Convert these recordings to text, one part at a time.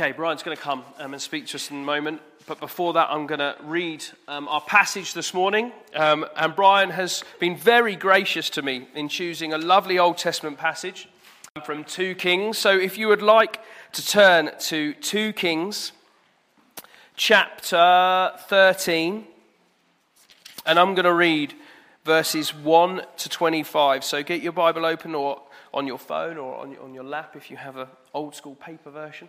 Okay, Bryan's going to come um, and speak to us in a moment. But before that, I'm going to read um, our passage this morning. Um, and Brian has been very gracious to me in choosing a lovely Old Testament passage from 2 Kings. So if you would like to turn to 2 Kings chapter 13, and I'm going to read verses 1 to 25. So get your Bible open or on your phone or on, on your lap if you have an old school paper version.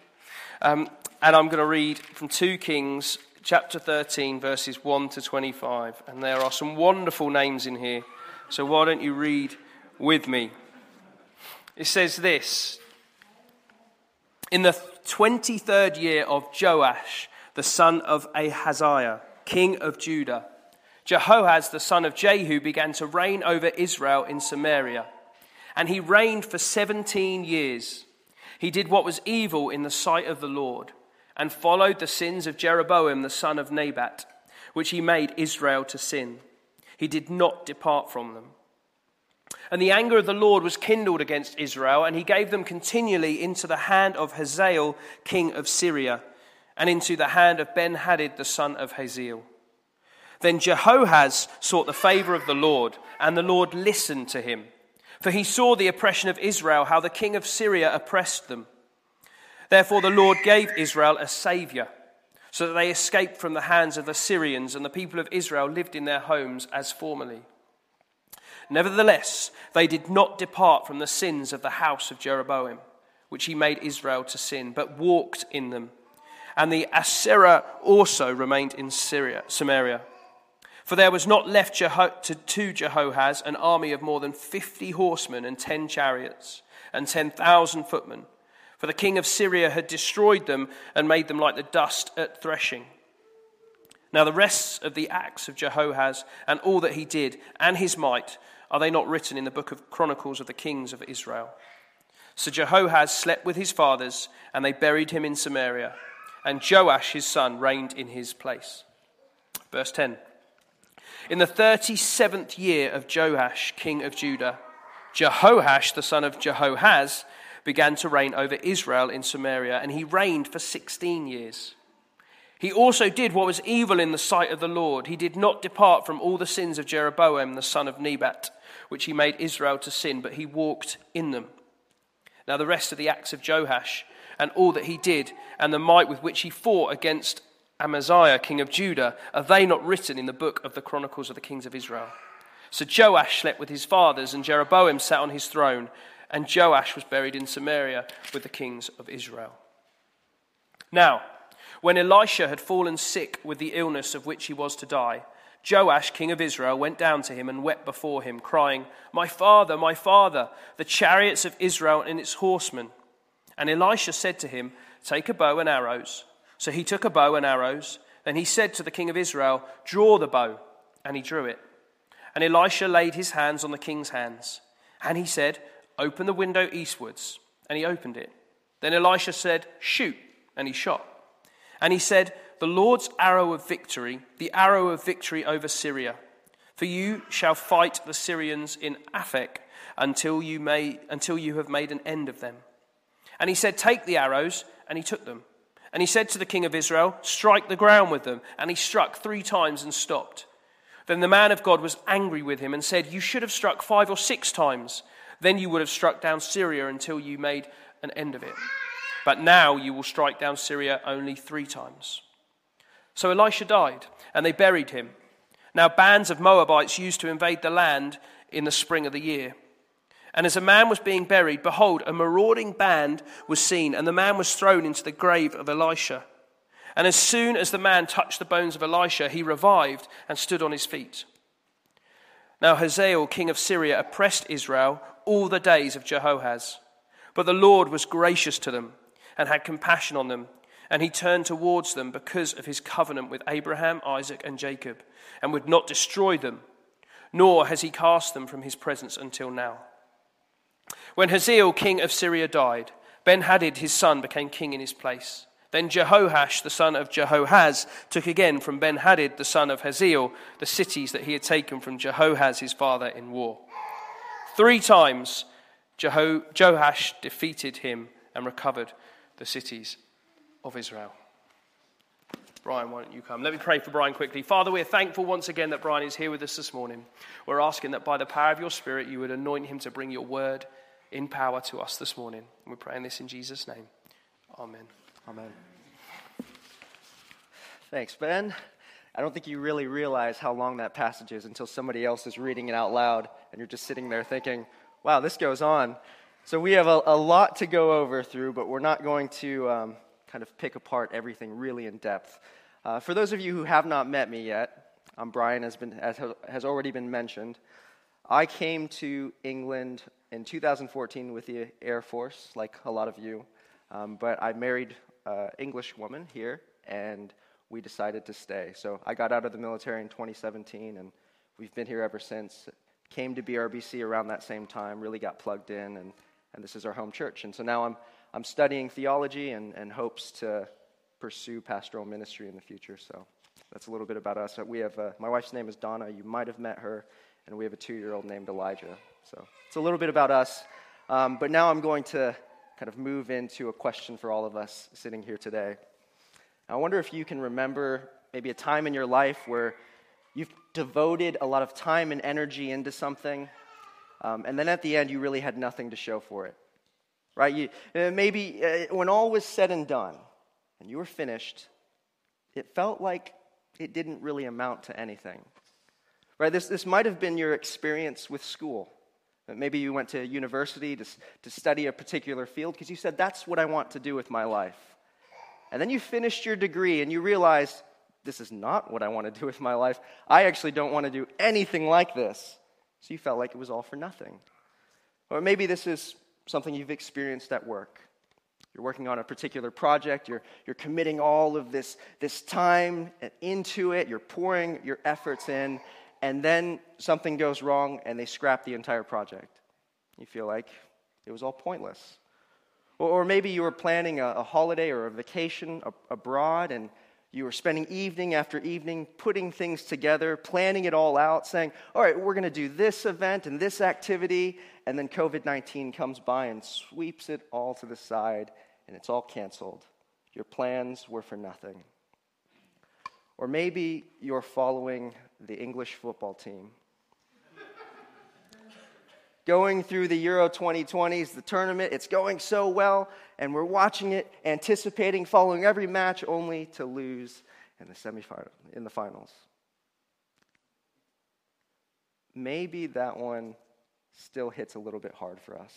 Um, and I'm going to read from 2 Kings chapter 13, verses 1 to 25. And there are some wonderful names in here. So why don't you read with me? It says this In the 23rd year of Joash, the son of Ahaziah, king of Judah, Jehoahaz, the son of Jehu, began to reign over Israel in Samaria. And he reigned for 17 years. He did what was evil in the sight of the Lord and followed the sins of Jeroboam the son of Nebat, which he made Israel to sin. He did not depart from them. And the anger of the Lord was kindled against Israel, and he gave them continually into the hand of Hazael, king of Syria, and into the hand of Ben Hadad, the son of Hazael. Then Jehoahaz sought the favor of the Lord, and the Lord listened to him. For he saw the oppression of Israel, how the king of Syria oppressed them. Therefore, the Lord gave Israel a savior, so that they escaped from the hands of the Syrians, and the people of Israel lived in their homes as formerly. Nevertheless, they did not depart from the sins of the house of Jeroboam, which he made Israel to sin, but walked in them. And the Asherah also remained in Syria, Samaria. For there was not left Jeho- to, to Jehoahaz an army of more than fifty horsemen and ten chariots and ten thousand footmen. For the king of Syria had destroyed them and made them like the dust at threshing. Now, the rest of the acts of Jehoahaz and all that he did and his might, are they not written in the book of Chronicles of the kings of Israel? So Jehoahaz slept with his fathers, and they buried him in Samaria, and Joash his son reigned in his place. Verse 10. In the 37th year of Joash, king of Judah, Jehoash, the son of Jehoahaz, began to reign over Israel in Samaria, and he reigned for 16 years. He also did what was evil in the sight of the Lord. He did not depart from all the sins of Jeroboam, the son of Nebat, which he made Israel to sin, but he walked in them. Now, the rest of the acts of Joash, and all that he did, and the might with which he fought against Amaziah, king of Judah, are they not written in the book of the Chronicles of the Kings of Israel? So Joash slept with his fathers, and Jeroboam sat on his throne, and Joash was buried in Samaria with the kings of Israel. Now, when Elisha had fallen sick with the illness of which he was to die, Joash, king of Israel, went down to him and wept before him, crying, My father, my father, the chariots of Israel and its horsemen. And Elisha said to him, Take a bow and arrows. So he took a bow and arrows. Then he said to the king of Israel, Draw the bow. And he drew it. And Elisha laid his hands on the king's hands. And he said, Open the window eastwards. And he opened it. Then Elisha said, Shoot. And he shot. And he said, The Lord's arrow of victory, the arrow of victory over Syria. For you shall fight the Syrians in Aphek until you, may, until you have made an end of them. And he said, Take the arrows. And he took them. And he said to the king of Israel, Strike the ground with them. And he struck three times and stopped. Then the man of God was angry with him and said, You should have struck five or six times. Then you would have struck down Syria until you made an end of it. But now you will strike down Syria only three times. So Elisha died, and they buried him. Now bands of Moabites used to invade the land in the spring of the year. And as a man was being buried, behold, a marauding band was seen, and the man was thrown into the grave of Elisha. And as soon as the man touched the bones of Elisha, he revived and stood on his feet. Now Hazael, king of Syria, oppressed Israel all the days of Jehoahaz. But the Lord was gracious to them and had compassion on them, and he turned towards them because of his covenant with Abraham, Isaac, and Jacob, and would not destroy them, nor has he cast them from his presence until now. When Hazael, king of Syria, died, Ben Hadad, his son, became king in his place. Then Jehoash, the son of Jehoahaz, took again from Ben Hadad, the son of Hazael, the cities that he had taken from Jehoahaz, his father, in war. Three times Jeho- defeated him and recovered the cities. of Israel. Bryan, why don't you come? Let me pray for Bryan quickly. Father, we're thankful once again that Bryan is here with us this morning. We're asking that by the power of your Spirit, you would anoint him to bring your word in power to us this morning. And we're praying this in Jesus' name. Amen. Amen. Thanks, Ben. I don't think you really realize how long that passage is until somebody else is reading it out loud and you're just sitting there thinking, wow, this goes on. So we have a, a lot to go over through, but we're not going to um, kind of pick apart everything really in depth. Uh, for those of you who have not met me yet, I'm Bryan, has, been, as has already been mentioned. I came to England in 2014 with the Air Force, like a lot of you, um, but I married an English woman here, and we decided to stay. So I got out of the military in 2017, and we've been here ever since. Came to BRBC around that same time, really got plugged in, and, and this is our home church. And so now I'm I'm studying theology and, and hopes to pursue pastoral ministry in the future. So that's a little bit about us. We have uh, my wife's name is Donna. You might have met her, and we have a two-year-old named Elijah. So it's a little bit about us. Um, but now I'm going to kind of move into a question for all of us sitting here today. I wonder if you can remember maybe a time in your life where you've devoted a lot of time and energy into something, um, and then at the end you really had nothing to show for it right? You, uh, maybe uh, when all was said and done and you were finished, it felt like it didn't really amount to anything. Right? This, this might have been your experience with school. Maybe you went to university to, to study a particular field because you said, that's what I want to do with my life. And then you finished your degree and you realized, this is not what I want to do with my life. I actually don't want to do anything like this. So you felt like it was all for nothing. Or maybe this is something you've experienced at work. You're working on a particular project, you're, you're committing all of this, this time into it, you're pouring your efforts in, and then something goes wrong and they scrap the entire project. You feel like it was all pointless. Or, or maybe you were planning a, a holiday or a vacation abroad and you were spending evening after evening putting things together, planning it all out, saying, All right, we're going to do this event and this activity. And then COVID 19 comes by and sweeps it all to the side, and it's all canceled. Your plans were for nothing. Or maybe you're following the English football team. going through the Euro 2020s, the tournament, it's going so well, and we're watching it, anticipating, following every match, only to lose in the semifinal, in the finals. Maybe that one still hits a little bit hard for us.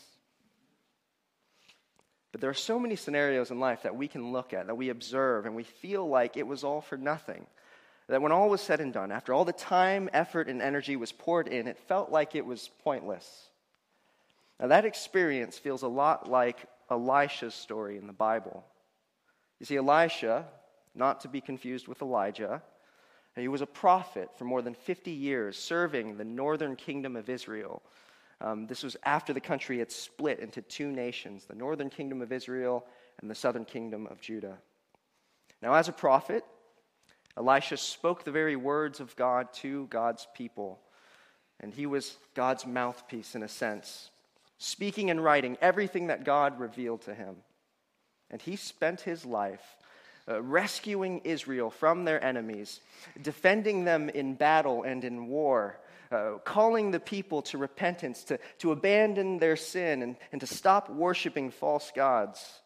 But there are so many scenarios in life that we can look at, that we observe, and we feel like it was all for nothing. That when all was said and done, after all the time, effort, and energy was poured in, it felt like it was pointless. Now, that experience feels a lot like Elisha's story in the Bible. You see, Elisha, not to be confused with Elijah, he was a prophet for more than 50 years, serving the northern kingdom of Israel. Um, this was after the country had split into two nations the northern kingdom of Israel and the southern kingdom of Judah. Now, as a prophet, Elisha spoke the very words of God to God's people, and he was God's mouthpiece in a sense speaking and writing everything that God revealed to him. And he spent his life uh, rescuing Israel from their enemies, defending them in battle and in war, uh, calling the people to repentance, to, to abandon their sin, and, and to stop worshiping false gods.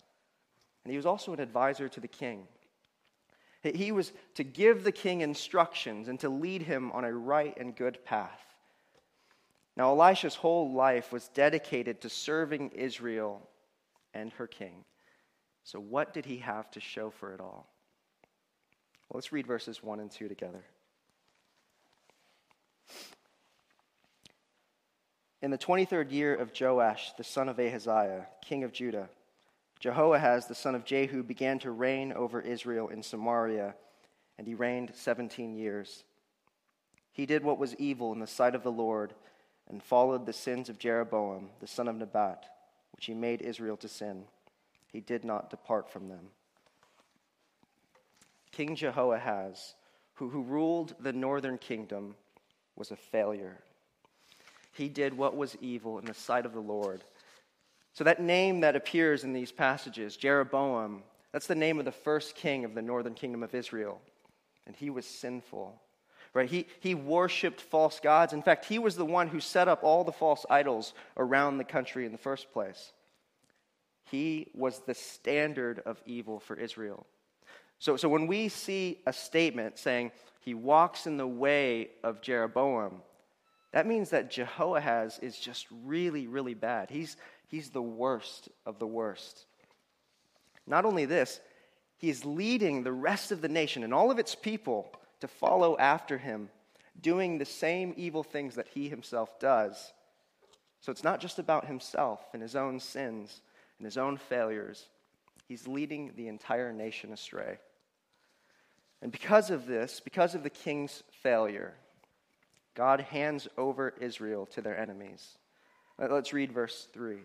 And he was also an advisor to the king. He was to give the king instructions and to lead him on a right and good path. Now, Elisha's whole life was dedicated to serving Israel and her king. So, what did he have to show for it all? Well, let's read verses 1 and 2 together. In the 23rd year of Joash, the son of Ahaziah, king of Judah, Jehoahaz, the son of Jehu, began to reign over Israel in Samaria, and he reigned 17 years. He did what was evil in the sight of the Lord and followed the sins of Jeroboam, the son of Nebat, which he made Israel to sin. He did not depart from them. King Jehoahaz, who, who ruled the northern kingdom, was a failure. He did what was evil in the sight of the Lord. So, that name that appears in these passages, Jeroboam, That's the name of the first king of the northern kingdom of Israel. And he was sinful. Right? He, he worshiped false gods. In fact, he was the one who set up all the false idols around the country in the first place. He was the standard of evil for Israel. So, so when we see a statement saying he walks in the way of Jeroboam, that means that Jehoahaz is just really, really bad. He's, he's the worst of the worst. Not only this, he is leading the rest of the nation and all of its people to follow after him, doing the same evil things that he himself does. So it's not just about himself and his own sins and his own failures. He's leading the entire nation astray. And because of this, because of the king's failure, God hands over Israel to their enemies. Let's read verse 3.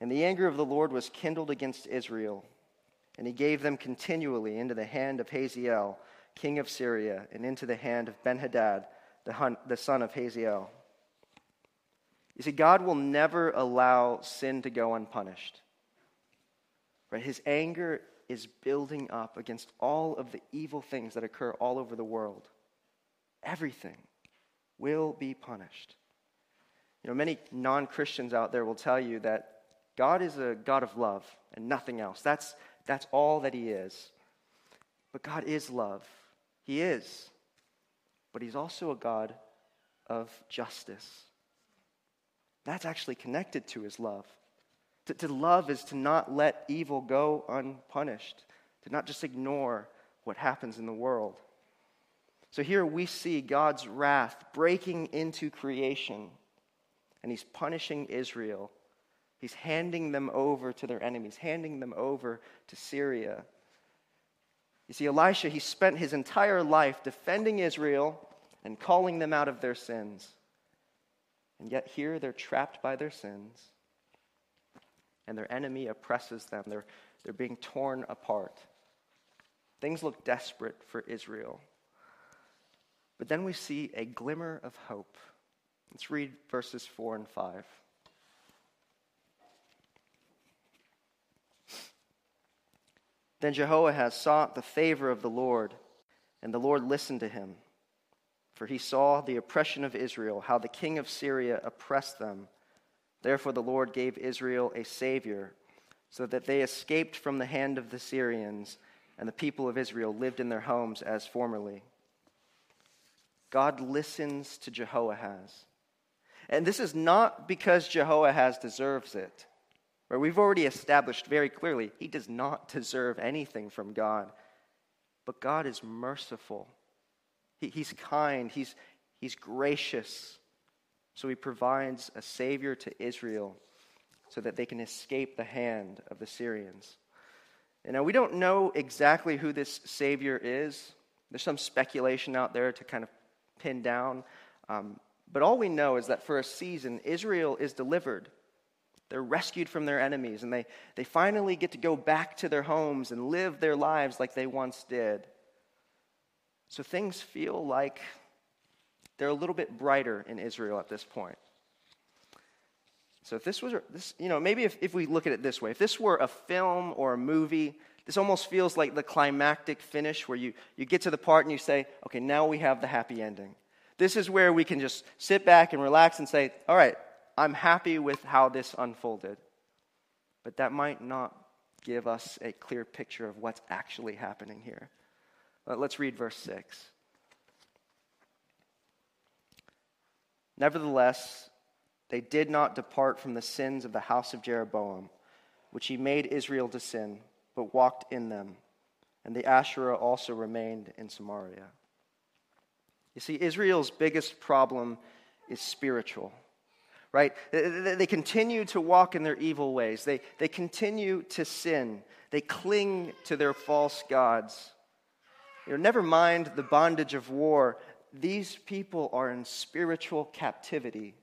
And the anger of the Lord was kindled against Israel, and he gave them continually into the hand of Hazael, king of Syria, and into the hand of Benhadad, the son of Hazael. You see, God will never allow sin to go unpunished. Right? His anger is building up against all of the evil things that occur all over the world. Everything will be punished. You know, many non Christians out there will tell you that God is a God of love and nothing else. That's, that's all that He is. But God is love. He is. But He's also a God of justice. That's actually connected to His love. To, to love is to not let evil go unpunished, to not just ignore what happens in the world. So here we see God's wrath breaking into creation, and He's punishing Israel He's handing them over to their enemies, handing them over to Syria. You see, Elisha, he spent his entire life defending Israel and calling them out of their sins. And yet here they're trapped by their sins, and their enemy oppresses them. They're, they're being torn apart. Things look desperate for Israel. But then we see a glimmer of hope. Let's read verses 4 and 5. Then Jehoahaz sought the favor of the Lord, and the Lord listened to him. For he saw the oppression of Israel, how the king of Syria oppressed them. Therefore, the Lord gave Israel a savior, so that they escaped from the hand of the Syrians, and the people of Israel lived in their homes as formerly. God listens to Jehoahaz. And this is not because Jehoahaz deserves it. Where we've already established very clearly he does not deserve anything from God. But God is merciful. He, he's kind. He's, he's gracious. So he provides a savior to Israel so that they can escape the hand of the Syrians. And now we don't know exactly who this savior is. There's some speculation out there to kind of pin down. Um, but all we know is that for a season, Israel is delivered they're rescued from their enemies, and they, they finally get to go back to their homes and live their lives like they once did. So things feel like they're a little bit brighter in Israel at this point. So if this was, this, you know, maybe if, if we look at it this way, if this were a film or a movie, this almost feels like the climactic finish where you, you get to the part and you say, okay, now we have the happy ending. This is where we can just sit back and relax and say, all right, I'm happy with how this unfolded. But that might not give us a clear picture of what's actually happening here. Let's read verse 6. Nevertheless, they did not depart from the sins of the house of Jeroboam, which he made Israel to sin, but walked in them. And the Asherah also remained in Samaria. You see, Israel's biggest problem is spiritual right? They continue to walk in their evil ways. They, they continue to sin. They cling to their false gods. You know, never mind the bondage of war. These people are in spiritual captivity.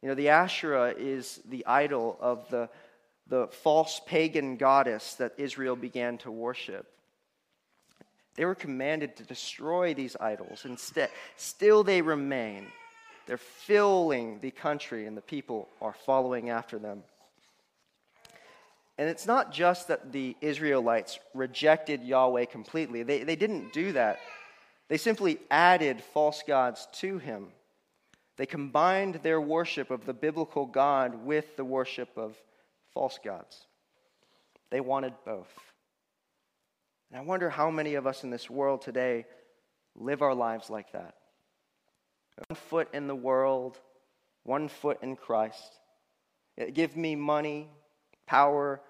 You know, the Asherah is the idol of the, the false pagan goddess that Israel began to worship. They were commanded to destroy these idols. Instead, still they remain They're filling the country, and the people are following after them. And it's not just that the Israelites rejected Yahweh completely, they, they didn't do that. They simply added false gods to him. They combined their worship of the biblical God with the worship of false gods. They wanted both. And I wonder how many of us in this world today live our lives like that. One foot in the world, one foot in Christ. Give me money, power,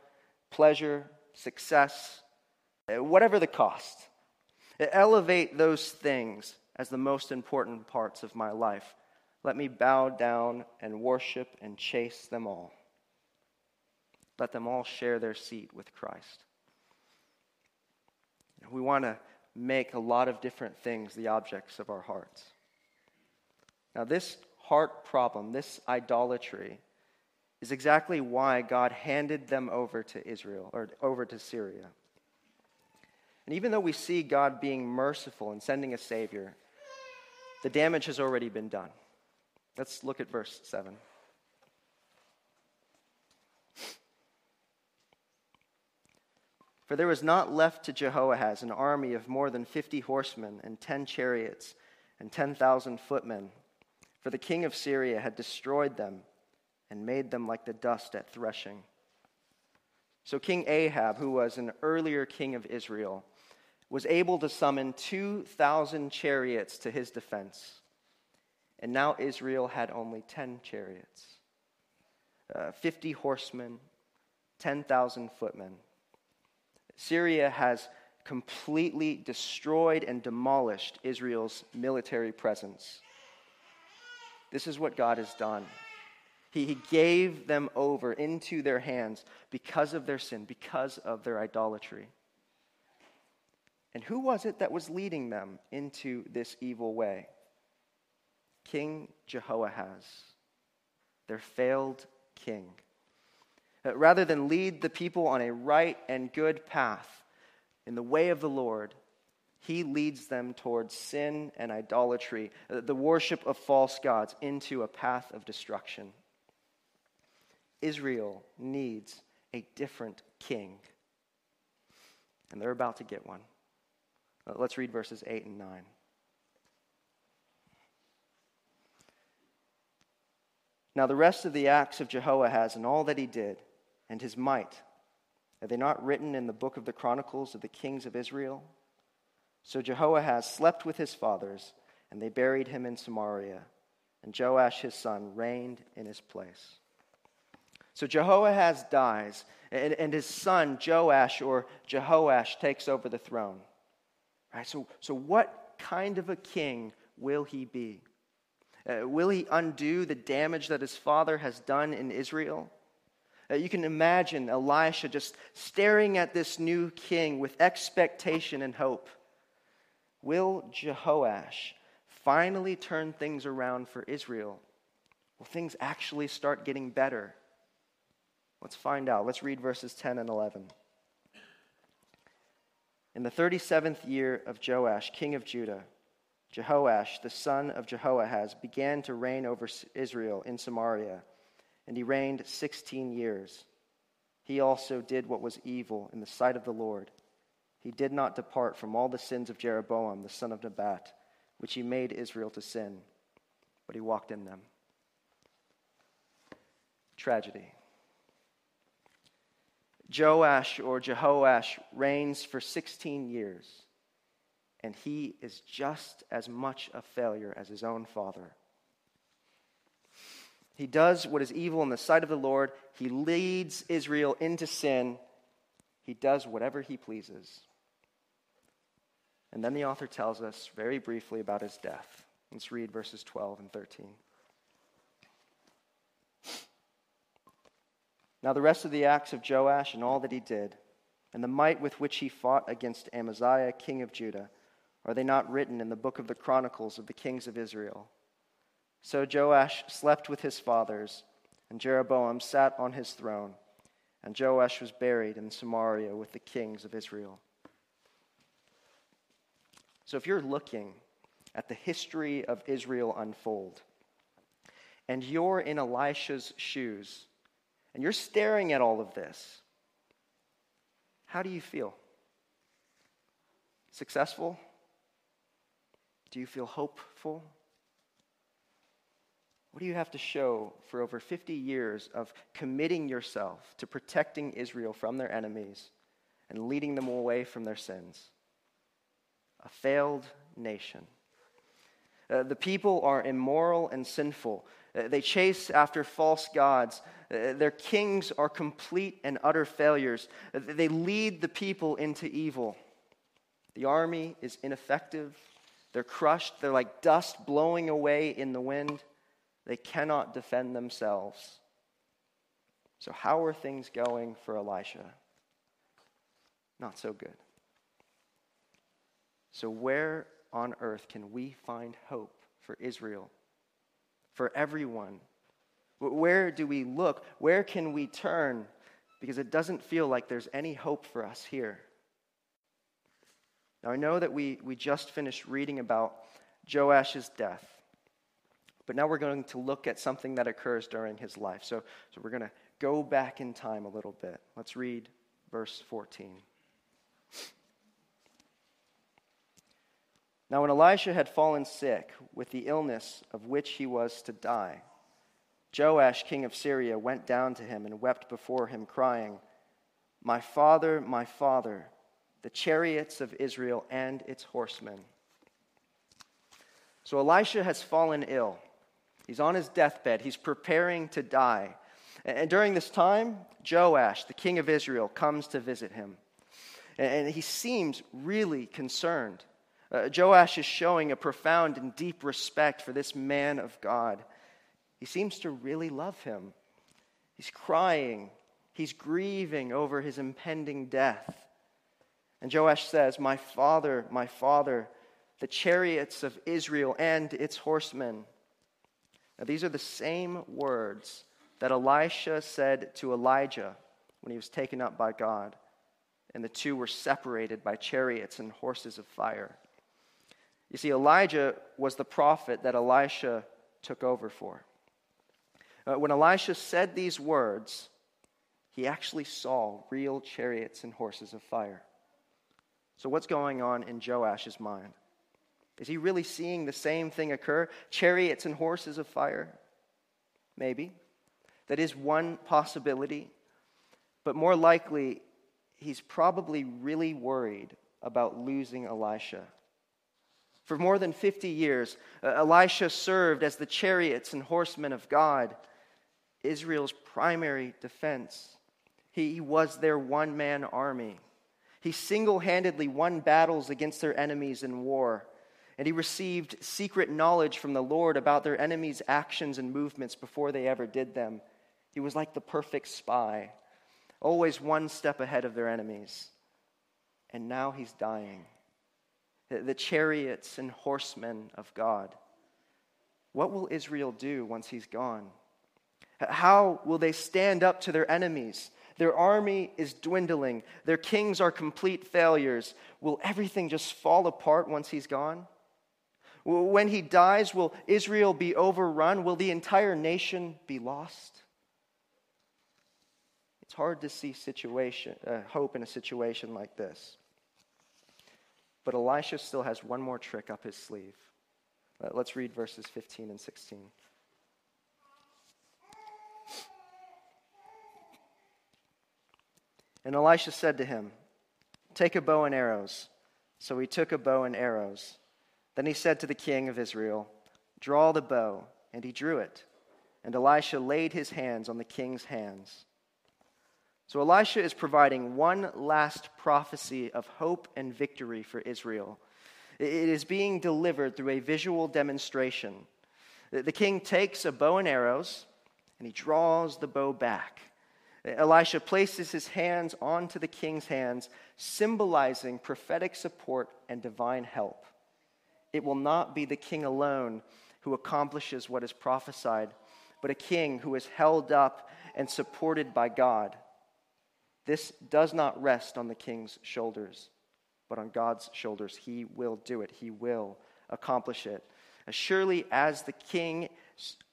pleasure, success, eh, whatever the cost. Elevate those things as the most important parts of my life. Let me bow down and worship and chase them all. Let them all share their seat with Christ. We want to make a lot of different things the objects of our hearts. Now, this heart problem, this idolatry, is exactly why God handed them over to Israel or over to Syria. And even though we see God being merciful and sending a Savior, the damage has already been done. Let's look at verse 7. For there was not left to Jehoahaz an army of more than fifty horsemen and ten chariots and ten thousand footmen, for the king of Syria had destroyed them and made them like the dust at threshing. So King Ahab, who was an earlier king of Israel, was able to summon 2,000 chariots to his defense. And now Israel had only 10 chariots, uh, 50 horsemen, 10,000 footmen. Syria has completely destroyed and demolished Israel's military presence. This is what God has done. He, he gave them over into their hands because of their sin, because of their idolatry. And who was it that was leading them into this evil way? King Jehoahaz, their failed king rather than lead the people on a right and good path in the way of the Lord, he leads them towards sin and idolatry, uh, the worship of false gods, into a path of destruction. Israel needs a different king. And they're about to get one. Uh, let's read verses 8 and 9. Now, the rest of the acts of Jehoahaz and all that he did, and his might. Are they not written in the book of the Chronicles of the kings of Israel? So Jehoahaz slept with his fathers, and they buried him in Samaria, and Joash his son reigned in his place. So Jehoahaz dies, and, and his son Joash or Jehoash takes over the throne. Right, so, so what kind of a king will he be? Uh, will he undo the damage that his father has done in Israel? Uh, you can imagine Elisha just staring at this new king with expectation and hope. Will Jehoash finally turn things around for Israel? Will things actually start getting better? Let's find out. Let's read verses 10 and 11. In the 37th year of Joash, king of Judah, Jehoash, the son of Jehoahaz, began to reign over Israel in Samaria and he reigned 16 years. He also did what was evil in the sight of the Lord. He did not depart from all the sins of Jeroboam, the son of Nebat, which he made Israel to sin, but he walked in them. Tragedy. Joash or Jehoash reigns for 16 years, and he is just as much a failure as his own father. He does what is evil in the sight of the Lord. He leads Israel into sin. He does whatever he pleases. And then the author tells us very briefly about his death. Let's read verses 12 and 13. Now, the rest of the acts of Joash and all that he did, and the might with which he fought against Amaziah, king of Judah, are they not written in the book of the Chronicles of the kings of Israel? So Joash slept with his fathers, and Jeroboam sat on his throne, and Joash was buried in Samaria with the kings of Israel. So if you're looking at the history of Israel unfold, and you're in Elisha's shoes, and you're staring at all of this, how do you feel? Successful? Do you feel hopeful? What do you have to show for over 50 years of committing yourself to protecting Israel from their enemies and leading them away from their sins? A failed nation. Uh, the people are immoral and sinful. Uh, they chase after false gods. Uh, their kings are complete and utter failures. Uh, they lead the people into evil. The army is ineffective. They're crushed. They're like dust blowing away in the wind. They cannot defend themselves. So, how are things going for Elisha? Not so good. So, where on earth can we find hope for Israel? For everyone? Where do we look? Where can we turn? Because it doesn't feel like there's any hope for us here. Now, I know that we, we just finished reading about Joash's death, but now we're going to look at something that occurs during his life. So, so we're going to go back in time a little bit. Let's read verse 14. Now, when Elisha had fallen sick with the illness of which he was to die, Joash, king of Syria, went down to him and wept before him, crying, My father, my father, the chariots of Israel and its horsemen. So Elisha has fallen ill. He's on his deathbed. He's preparing to die. And during this time, Joash, the king of Israel, comes to visit him. And he seems really concerned. Uh, Joash is showing a profound and deep respect for this man of God. He seems to really love him. He's crying, he's grieving over his impending death. And Joash says, My father, my father, the chariots of Israel and its horsemen. Now, these are the same words that Elisha said to Elijah when he was taken up by God, and the two were separated by chariots and horses of fire. You see, Elijah was the prophet that Elisha took over for. When Elisha said these words, he actually saw real chariots and horses of fire. So, what's going on in Joash's mind? Is he really seeing the same thing occur? Chariots and horses of fire? Maybe. That is one possibility. But more likely, he's probably really worried about losing Elisha. For more than 50 years, Elisha served as the chariots and horsemen of God, Israel's primary defense. He was their one man army. He single handedly won battles against their enemies in war. And he received secret knowledge from the Lord about their enemies' actions and movements before they ever did them. He was like the perfect spy, always one step ahead of their enemies. And now he's dying the chariots and horsemen of God. What will Israel do once he's gone? How will they stand up to their enemies? Their army is dwindling. Their kings are complete failures. Will everything just fall apart once he's gone? When he dies, will Israel be overrun? Will the entire nation be lost? It's hard to see situation, uh, hope in a situation like this. But Elisha still has one more trick up his sleeve. Uh, let's read verses 15 and 16. And Elisha said to him, Take a bow and arrows. So he took a bow and arrows. Then he said to the king of Israel, Draw the bow. And he drew it. And Elisha laid his hands on the king's hands. So Elisha is providing one last prophecy of hope and victory for Israel. It is being delivered through a visual demonstration. The king takes a bow and arrows and he draws the bow back. Elisha places his hands onto the king's hands, symbolizing prophetic support and divine help. It will not be the king alone who accomplishes what is prophesied, but a king who is held up and supported by God. This does not rest on the king's shoulders, but on God's shoulders. He will do it, he will accomplish it. As surely as the king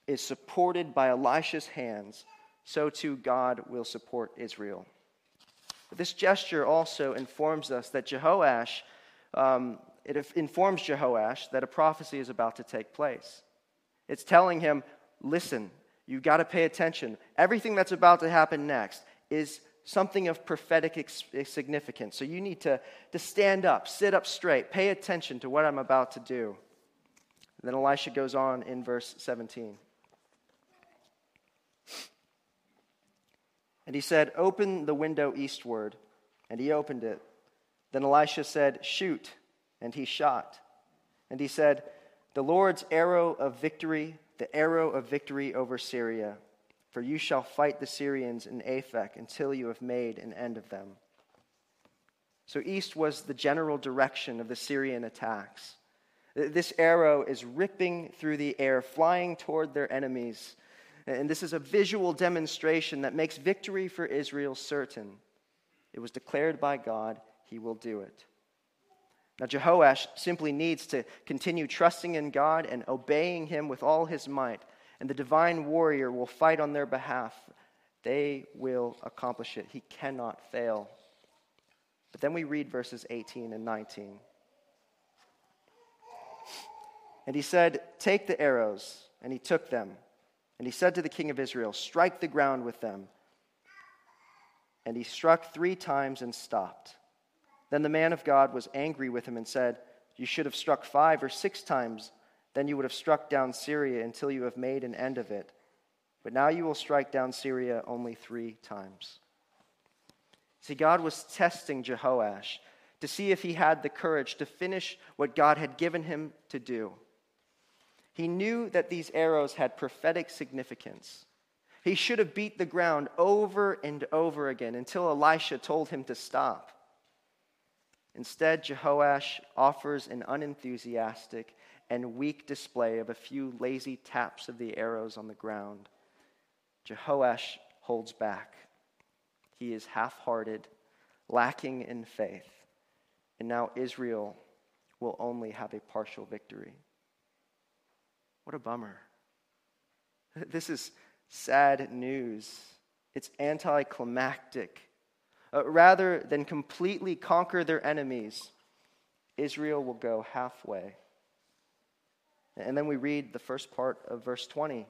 is supported by Elisha's hands, so too God will support Israel. This gesture also informs us that Jehoash, um, it informs Jehoash that a prophecy is about to take place. It's telling him, listen, you've got to pay attention. Everything that's about to happen next is something of prophetic ex- significance. So you need to, to stand up, sit up straight, pay attention to what I'm about to do. And then Elisha goes on in verse 17. And he said, Open the window eastward. And he opened it. Then Elisha said, Shoot. And he shot. And he said, The Lord's arrow of victory, the arrow of victory over Syria. For you shall fight the Syrians in Aphek until you have made an end of them. So, east was the general direction of the Syrian attacks. This arrow is ripping through the air, flying toward their enemies. And this is a visual demonstration that makes victory for Israel certain. It was declared by God, He will do it. Now, Jehoash simply needs to continue trusting in God and obeying Him with all his might, and the divine warrior will fight on their behalf. They will accomplish it. He cannot fail. But then we read verses 18 and 19. And he said, Take the arrows. And he took them. And he said to the king of Israel, Strike the ground with them. And he struck three times and stopped. Then the man of God was angry with him and said, You should have struck five or six times. Then you would have struck down Syria until you have made an end of it. But now you will strike down Syria only three times. See, God was testing Jehoash to see if he had the courage to finish what God had given him to do. He knew that these arrows had prophetic significance. He should have beat the ground over and over again until Elisha told him to stop. Instead, Jehoash offers an unenthusiastic and weak display of a few lazy taps of the arrows on the ground. Jehoash holds back. He is half hearted, lacking in faith, and now Israel will only have a partial victory. What a bummer. This is sad news. It's anticlimactic. Uh, rather than completely conquer their enemies, Israel will go halfway. And then we read the first part of verse 20.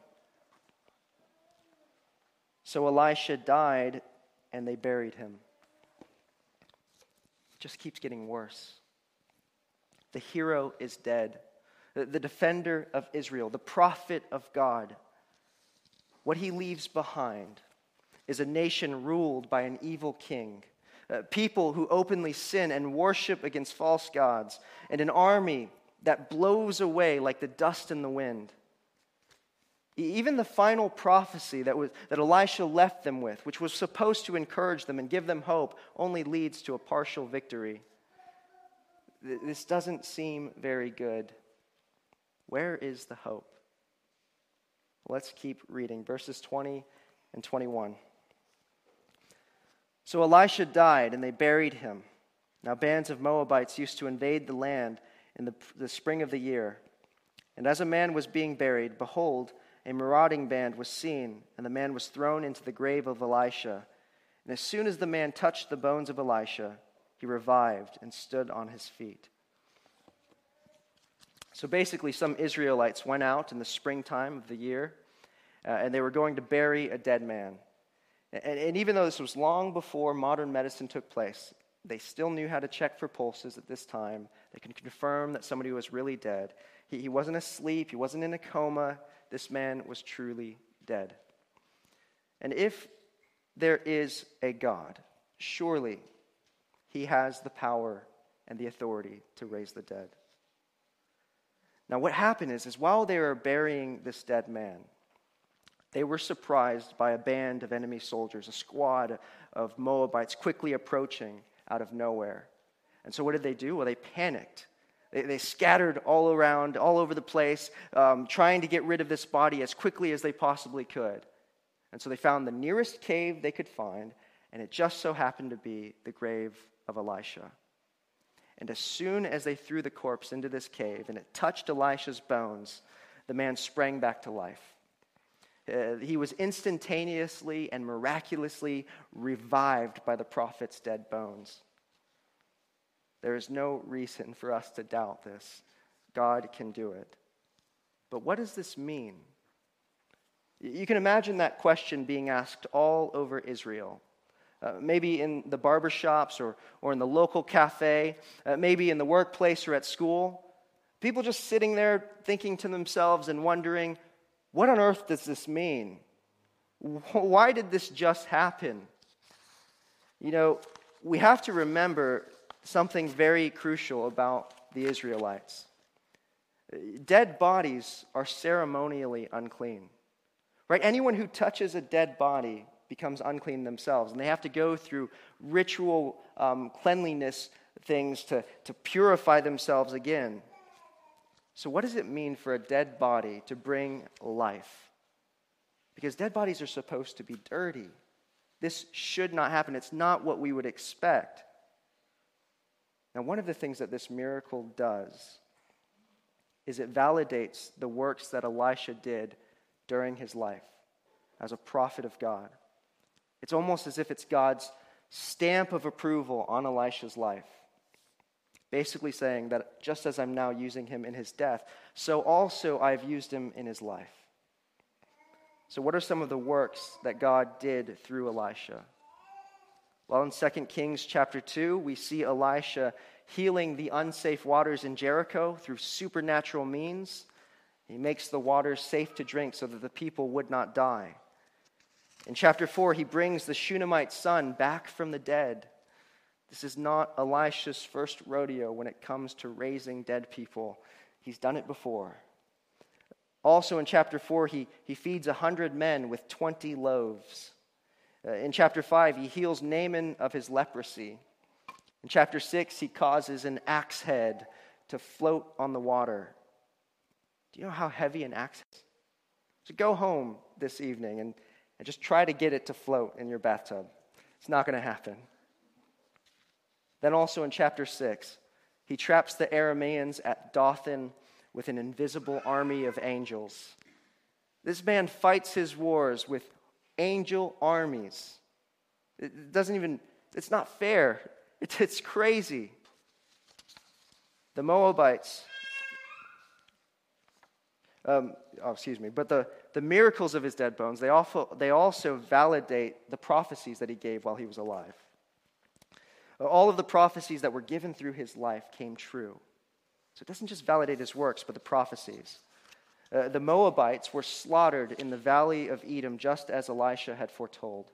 So Elisha died, and they buried him. It just keeps getting worse. The hero is dead the defender of Israel, the prophet of God. What he leaves behind is a nation ruled by an evil king, people who openly sin and worship against false gods, and an army that blows away like the dust in the wind. Even the final prophecy that, was, that Elisha left them with, which was supposed to encourage them and give them hope, only leads to a partial victory. This doesn't seem very good. Where is the hope? Let's keep reading verses 20 and 21. So Elisha died, and they buried him. Now, bands of Moabites used to invade the land in the, the spring of the year. And as a man was being buried, behold, a marauding band was seen, and the man was thrown into the grave of Elisha. And as soon as the man touched the bones of Elisha, he revived and stood on his feet. So basically, some Israelites went out in the springtime of the year, uh, and they were going to bury a dead man. And, and, even though this was long before modern medicine took place, they still knew how to check for pulses at this time. They could confirm that somebody was really dead. He, he wasn't asleep, he wasn't in a coma. This man was truly dead. And if there is a God, surely he has the power and the authority to raise the dead. Now, what happened is, is while they were burying this dead man, they were surprised by a band of enemy soldiers, a squad of Moabites quickly approaching out of nowhere. And so, what did they do? Well, they panicked. They, they scattered all around, all over the place, um, trying to get rid of this body as quickly as they possibly could. And so, they found the nearest cave they could find, and it just so happened to be the grave of Elisha. And as soon as they threw the corpse into this cave and it touched Elisha's bones, the man sprang back to life. Uh, he was instantaneously and miraculously revived by the prophet's dead bones. There is no reason for us to doubt this. God can do it. But what does this mean? You can imagine that question being asked all over Israel. Uh, maybe in the barber shops or, or in the local cafe, uh, maybe in the workplace or at school. People just sitting there thinking to themselves and wondering, what on earth does this mean? Why did this just happen? You know, we have to remember something very crucial about the Israelites. Dead bodies are ceremonially unclean. Right? Anyone who touches a dead body becomes unclean themselves, and they have to go through ritual um, cleanliness things to, to purify themselves again. So, what does it mean for a dead body to bring life? Because dead bodies are supposed to be dirty. This should not happen. It's not what we would expect. Now, one of the things that this miracle does is it validates the works that Elisha did during his life as a prophet of God. It's almost as if it's God's stamp of approval on Elisha's life basically saying that just as I'm now using him in his death, so also I've used him in his life. So, what are some of the works that God did through Elisha? Well, in 2 Kings chapter 2, we see Elisha healing the unsafe waters in Jericho through supernatural means. He makes the waters safe to drink so that the people would not die. In chapter 4, he brings the Shunammite son back from the dead. This is not Elisha's first rodeo when it comes to raising dead people. He's done it before. Also in chapter 4, he, he feeds 100 men with 20 loaves. Uh, in chapter 5, he heals Naaman of his leprosy. In chapter 6, he causes an axe head to float on the water. Do you know how heavy an axe is? So go home this evening and, and just try to get it to float in your bathtub. It's not going to happen. Then, also in chapter 6, he traps the Arameans at Dothan with an invisible army of angels. This man fights his wars with angel armies. It doesn't even, it's not fair. It's, it's crazy. The Moabites, um, oh, excuse me, but the, the miracles of his dead bones, they also, they also validate the prophecies that he gave while he was alive. All of the prophecies that were given through his life came true. So it doesn't just validate his works, but the prophecies. Uh, the Moabites were slaughtered in the valley of Edom, just as Elisha had foretold.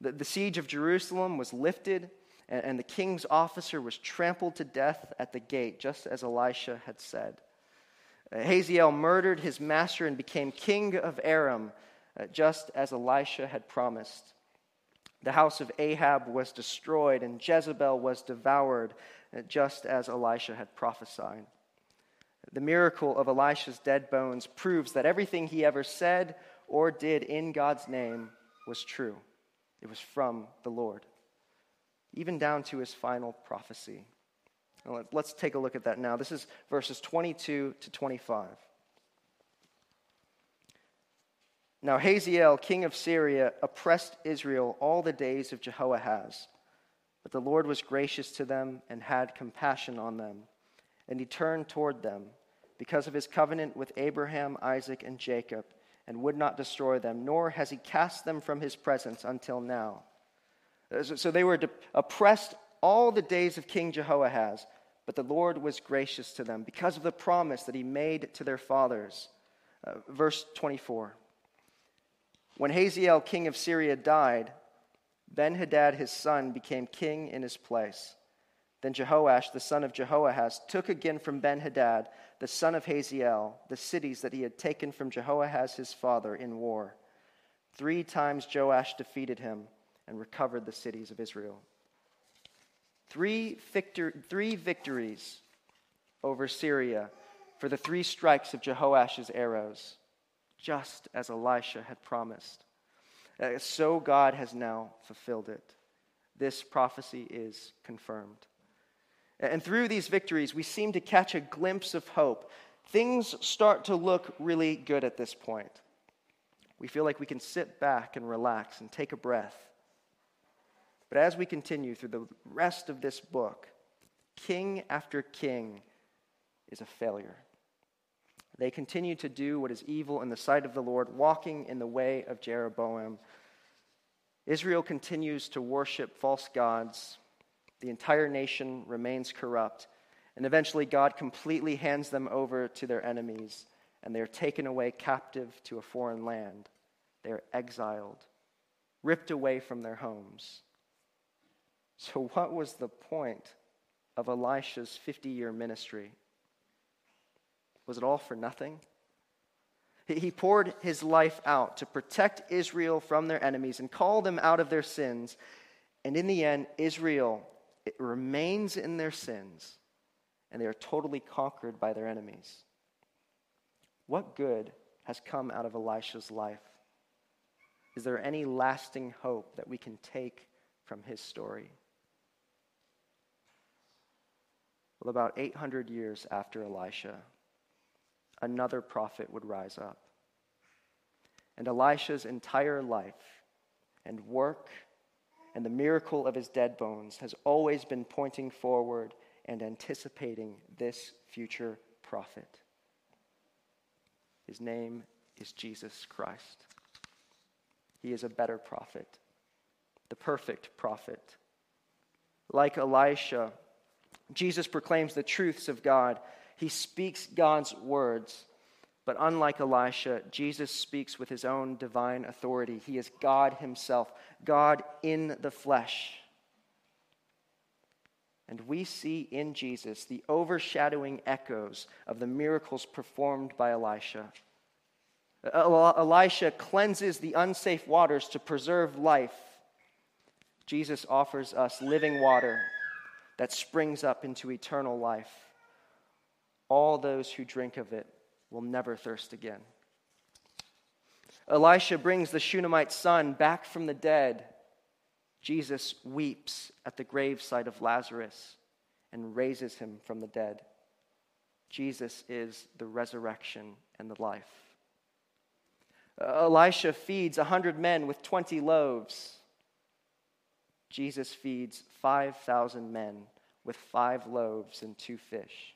The, the siege of Jerusalem was lifted, and, and, the king's officer was trampled to death at the gate, just as Elisha had said. Uh, Hazael murdered his master and became king of Aram, uh, just as Elisha had promised. The house of Ahab was destroyed, and Jezebel was devoured, uh, just as Elisha had prophesied. The miracle of Elisha's dead bones proves that everything he ever said or did in God's name was true. It was from the Lord, even down to his final prophecy. Let's take a look at that now. This is verses 22 to 25. Now Hazael, king of Syria, oppressed Israel all the days of Jehoahaz. But the Lord was gracious to them and had compassion on them. And he turned toward them because of his covenant with Abraham, Isaac, and Jacob, and would not destroy them, nor has he cast them from his presence until now. So they were oppressed all the days of King Jehoahaz, but the Lord was gracious to them because of the promise that he made to their fathers. Uh, verse 24. When Hazael, king of Syria, died, Ben Hadad, his son, became king in his place. Then Jehoash, the son of Jehoahaz, took again from Ben Hadad, the son of Hazael, the cities that he had taken from Jehoahaz his father in war. Three times Joash defeated him and recovered the cities of Israel. Three, victor- three victories over Syria for the three strikes of Jehoash's arrows just as Elisha had promised. Uh, so God has now fulfilled it. This prophecy is confirmed. And through these victories, we seem to catch a glimpse of hope things start to look really good at this point. We feel like we can sit back and relax and take a breath. But as we continue through the rest of this book, king after king is a failure. They continue to do what is evil in the sight of the Lord, walking in the way of Jeroboam. Israel continues to worship false gods. The entire nation remains corrupt. And eventually, God completely hands them over to their enemies, and they are taken away captive to a foreign land. They are exiled, ripped away from their homes. So, what was the point of Elisha's 50 year ministry? Was it all for nothing? He poured his life out to protect Israel from their enemies and call them out of their sins. And in the end, Israel remains in their sins and they are totally conquered by their enemies. What good has come out of Elisha's life? Is there any lasting hope that we can take from his story? Well, about 800 years after Elisha, another prophet would rise up. And Elisha's entire life and work and the miracle of his dead bones has always been pointing forward and anticipating this future prophet. His name is Jesus Christ. He is a better prophet, the perfect prophet. Like Elisha, Jesus proclaims the truths of God. He speaks God's words. But unlike Elisha, Jesus speaks with his own divine authority. He is God himself, God in the flesh. And we see in Jesus the overshadowing echoes of the miracles performed by Elisha. Elisha cleanses the unsafe waters to preserve life. Jesus offers us living water that springs up into eternal life. All those who drink of it will never thirst again. Elisha brings the Shunammite son back from the dead. Jesus weeps at the graveside of Lazarus and raises him from the dead. Jesus is the resurrection and the life. Elisha feeds a hundred men with 20 loaves. Jesus feeds 5,000 men with five loaves and two fish.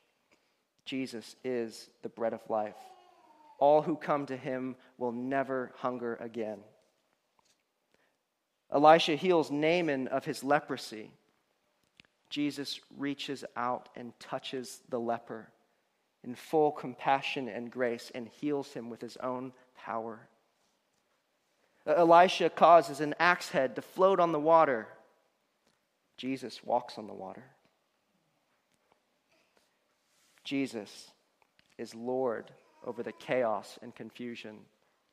Jesus is the bread of life. All who come to him will never hunger again. Elisha heals Naaman of his leprosy. Jesus reaches out and touches the leper in full compassion and grace and heals him with his own power. Elisha causes an axe head to float on the water. Jesus walks on the water. Jesus is Lord over the chaos and confusion.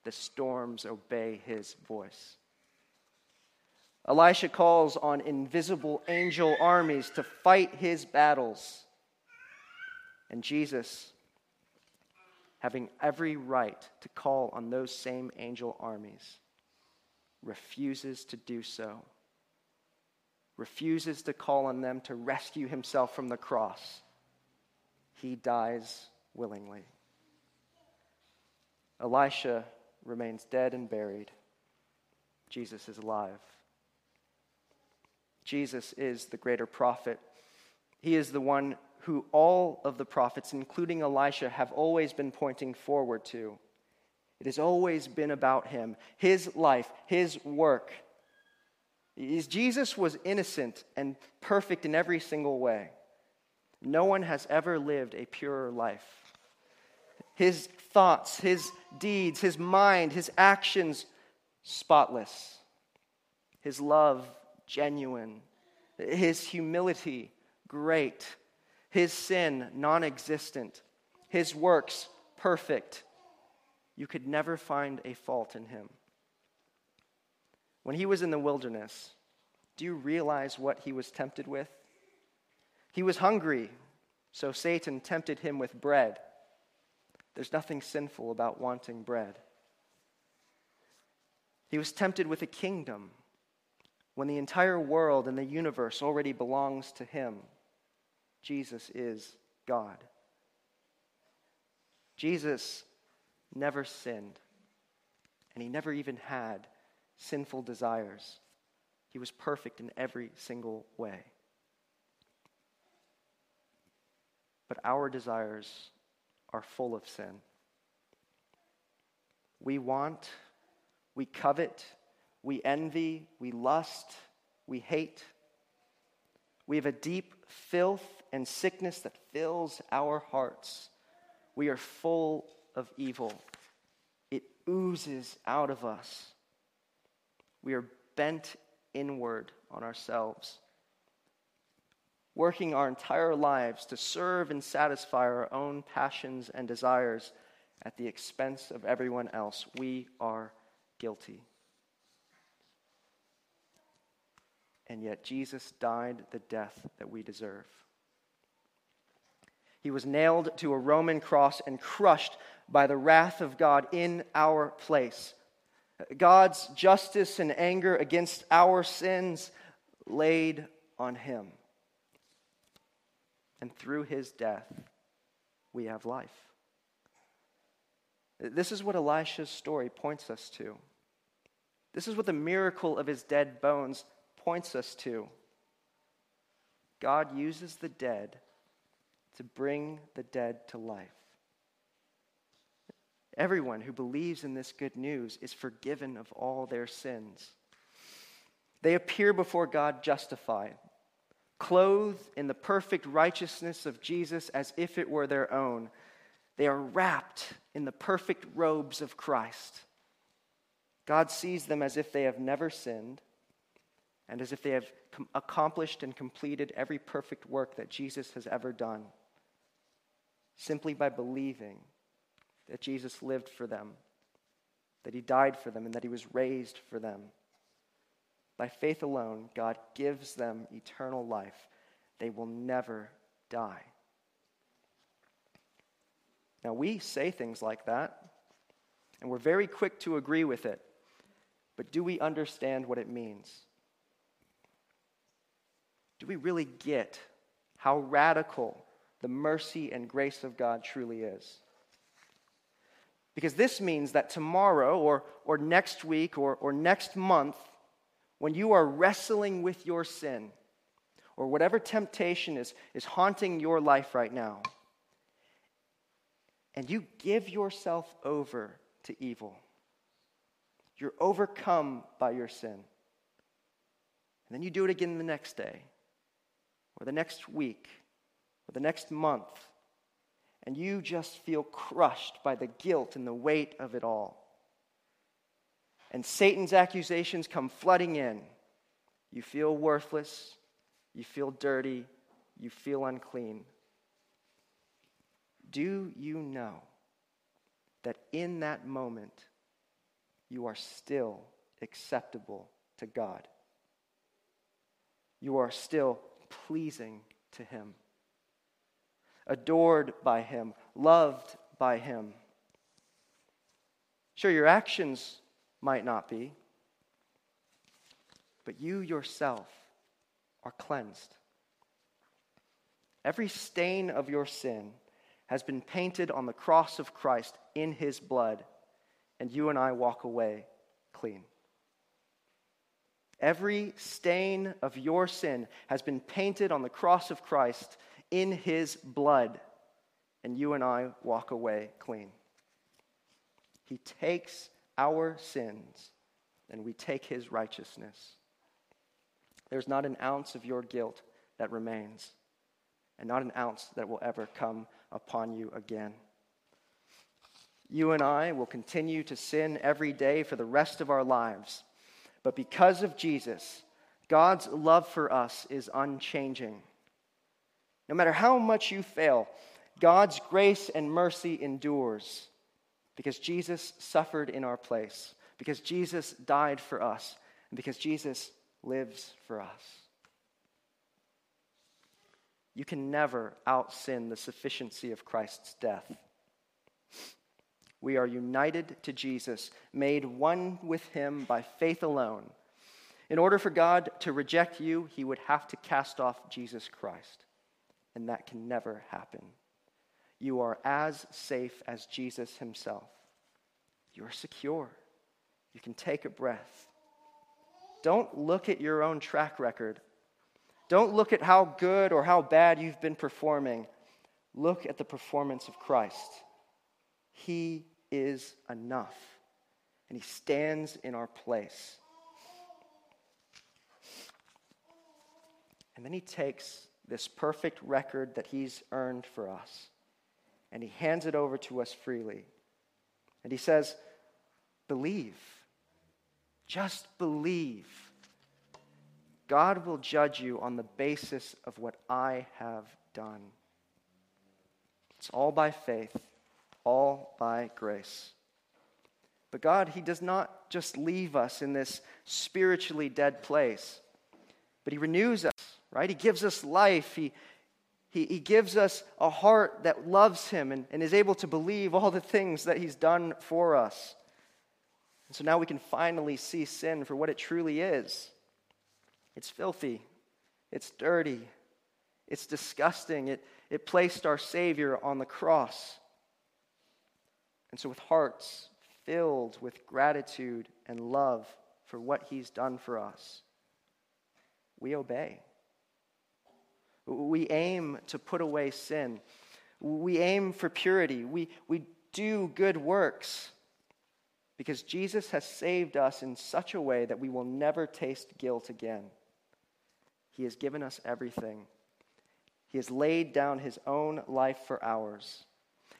The storms obey his voice. Elisha calls on invisible angel armies to fight his battles. And Jesus, having every right to call on those same angel armies, refuses to do so, refuses to call on them to rescue himself from the cross. He dies willingly. Elisha remains dead and buried. Jesus is alive. Jesus is the greater prophet. He is the one who all of the prophets, including Elisha, have always been pointing forward to. It has always been about him, his life, his work. Jesus was innocent and perfect in every single way. No one has ever lived a purer life. His thoughts, his deeds, his mind, his actions, spotless. His love, genuine. His humility, great. His sin, non existent. His works, perfect you could never find a fault in him. When he was in the wilderness, do you realize what he was tempted with? He was hungry, so Satan tempted him with bread. There's nothing sinful about wanting bread. He was tempted with a kingdom when the entire world and the universe already belongs to him. Jesus is God. Jesus never sinned, and he never even had sinful desires. He was perfect in every single way. But our desires are full of sin. We want, we covet, we envy, we lust, we hate. We have a deep filth and sickness that fills our hearts. We are full of evil, it oozes out of us. We are bent inward on ourselves, working our entire lives to serve and satisfy our own passions and desires at the expense of everyone else. We are guilty. And yet, Jesus died the death that we deserve. He was nailed to a Roman cross and crushed by the wrath of God in our place. God's justice and anger against our sins laid on him. And through his death, we have life. This is what Elisha's story points us to. This is what the miracle of his dead bones points us to. God uses the dead to bring the dead to life. Everyone who believes in this good news is forgiven of all their sins. They appear before God justified, clothed in the perfect righteousness of Jesus as if it were their own. They are wrapped in the perfect robes of Christ. God sees them as if they have never sinned and as if they have com- accomplished and completed every perfect work that Jesus has ever done simply by believing that Jesus lived for them, that he died for them, and that he was raised for them. By faith alone, God gives them eternal life. They will never die. Now, we say things like that, and we're very quick to agree with it, but do we understand what it means? Do we really get how radical the mercy and grace of God truly is? Because this means that tomorrow or, or next week or, or next month, when you are wrestling with your sin or whatever temptation is, is haunting your life right now, and you give yourself over to evil, you're overcome by your sin. And then you do it again the next day, or the next week, or the next month and you just feel crushed by the guilt and the weight of it all. And Satan's accusations come flooding in. You feel worthless, you feel dirty, you feel unclean. Do you know that in that moment you are still acceptable to God? You are still pleasing to Him adored by Him, loved by Him. Sure, your actions might not be, but you yourself are cleansed. Every stain of your sin has been painted on the cross of Christ in His blood, and you and I walk away clean. Every stain of your sin has been painted on the cross of Christ, in his blood, and you and I walk away clean. He takes our sins, and we take his righteousness. There's not an ounce of your guilt that remains, and not an ounce that will ever come upon you again. You and I will continue to sin every day for the rest of our lives. But because of Jesus, God's love for us is unchanging. No matter how much you fail, God's grace and mercy endures because Jesus suffered in our place, because Jesus died for us, and because Jesus lives for us. You can never out sin the sufficiency of Christ's death. We are united to Jesus, made one with him by faith alone. In order for God to reject you, he would have to cast off Jesus Christ and that can never happen. You are as safe as Jesus himself. You are secure. You can take a breath. Don't look at your own track record. Don't look at how good or how bad you've been performing. Look at the performance of Christ. He is enough, and He stands in our place. And then He takes this perfect record that He's earned for us, and He hands it over to us freely. And He says, Believe. Just believe. God will judge you on the basis of what I have done. It's all by faith, all by grace. But God, He does not just leave us in this spiritually dead place, but He renews us, right? He gives us life. He, he, he gives us a heart that loves Him and, and is able to believe all the things that He's done for us. And so now we can finally see sin for what it truly is it's filthy, it's dirty, it's disgusting. It, it placed our Savior on the cross. And so, with hearts filled with gratitude and love for what He's done for us, we obey. We aim to put away sin. We aim for purity. We, we do good works because Jesus has saved us in such a way that we will never taste guilt again. He has given us everything. He has laid down his own life for ours.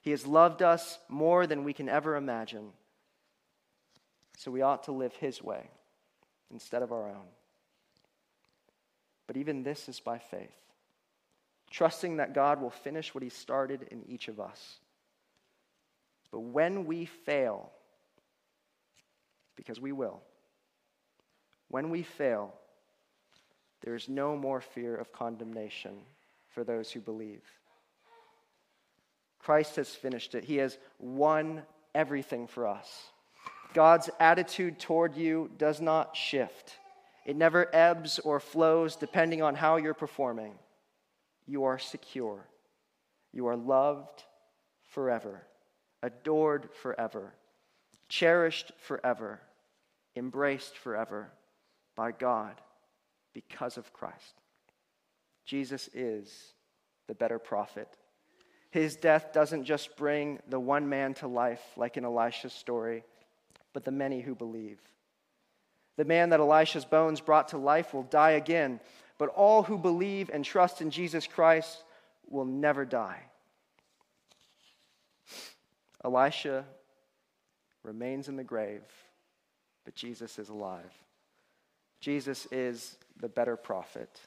He has loved us more than we can ever imagine. So we ought to live his way instead of our own. But even this is by faith, trusting that God will finish what he started in each of us. But when we fail, because we will. When we fail, there is no more fear of condemnation for those who believe. Christ has finished it, He has won everything for us. God's attitude toward you does not shift. It never ebbs or flows depending on how you're performing. You are secure. You are loved forever, adored forever, cherished forever embraced forever by God because of Christ. Jesus is the better prophet. His death doesn't just bring the one man to life, like in Elisha's story, but the many who believe. The man that Elisha's bones brought to life will die again, but all who believe and trust in Jesus Christ will never die. Elisha remains in the grave but Jesus is alive. Jesus is the better prophet.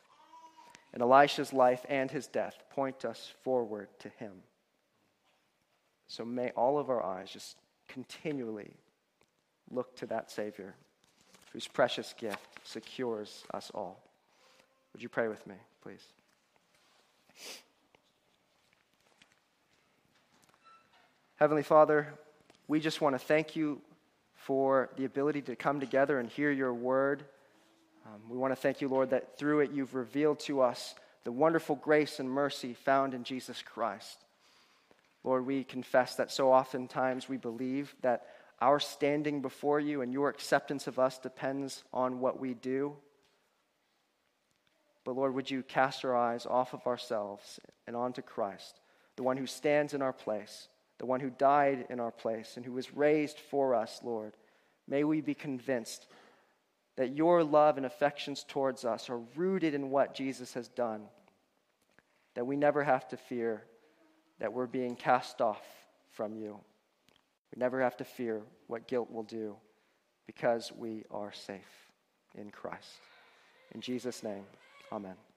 And Elisha's life and his death point us forward to him. So may all of our eyes just continually look to that Savior whose precious gift secures us all. Would you pray with me, please? Heavenly Father, we just want to thank you for the ability to come together and hear your word. Um, we want to thank you, Lord, that through it you've revealed to us the wonderful grace and mercy found in Jesus Christ. Lord, we confess that so oftentimes we believe that our standing before you and your acceptance of us depends on what we do. But Lord, would you cast our eyes off of ourselves and onto Christ, the one who stands in our place, the one who died in our place and who was raised for us, Lord. May we be convinced that your love and affections towards us are rooted in what Jesus has done, that we never have to fear that we're being cast off from you. We never have to fear what guilt will do because we are safe in Christ. In Jesus' name, amen.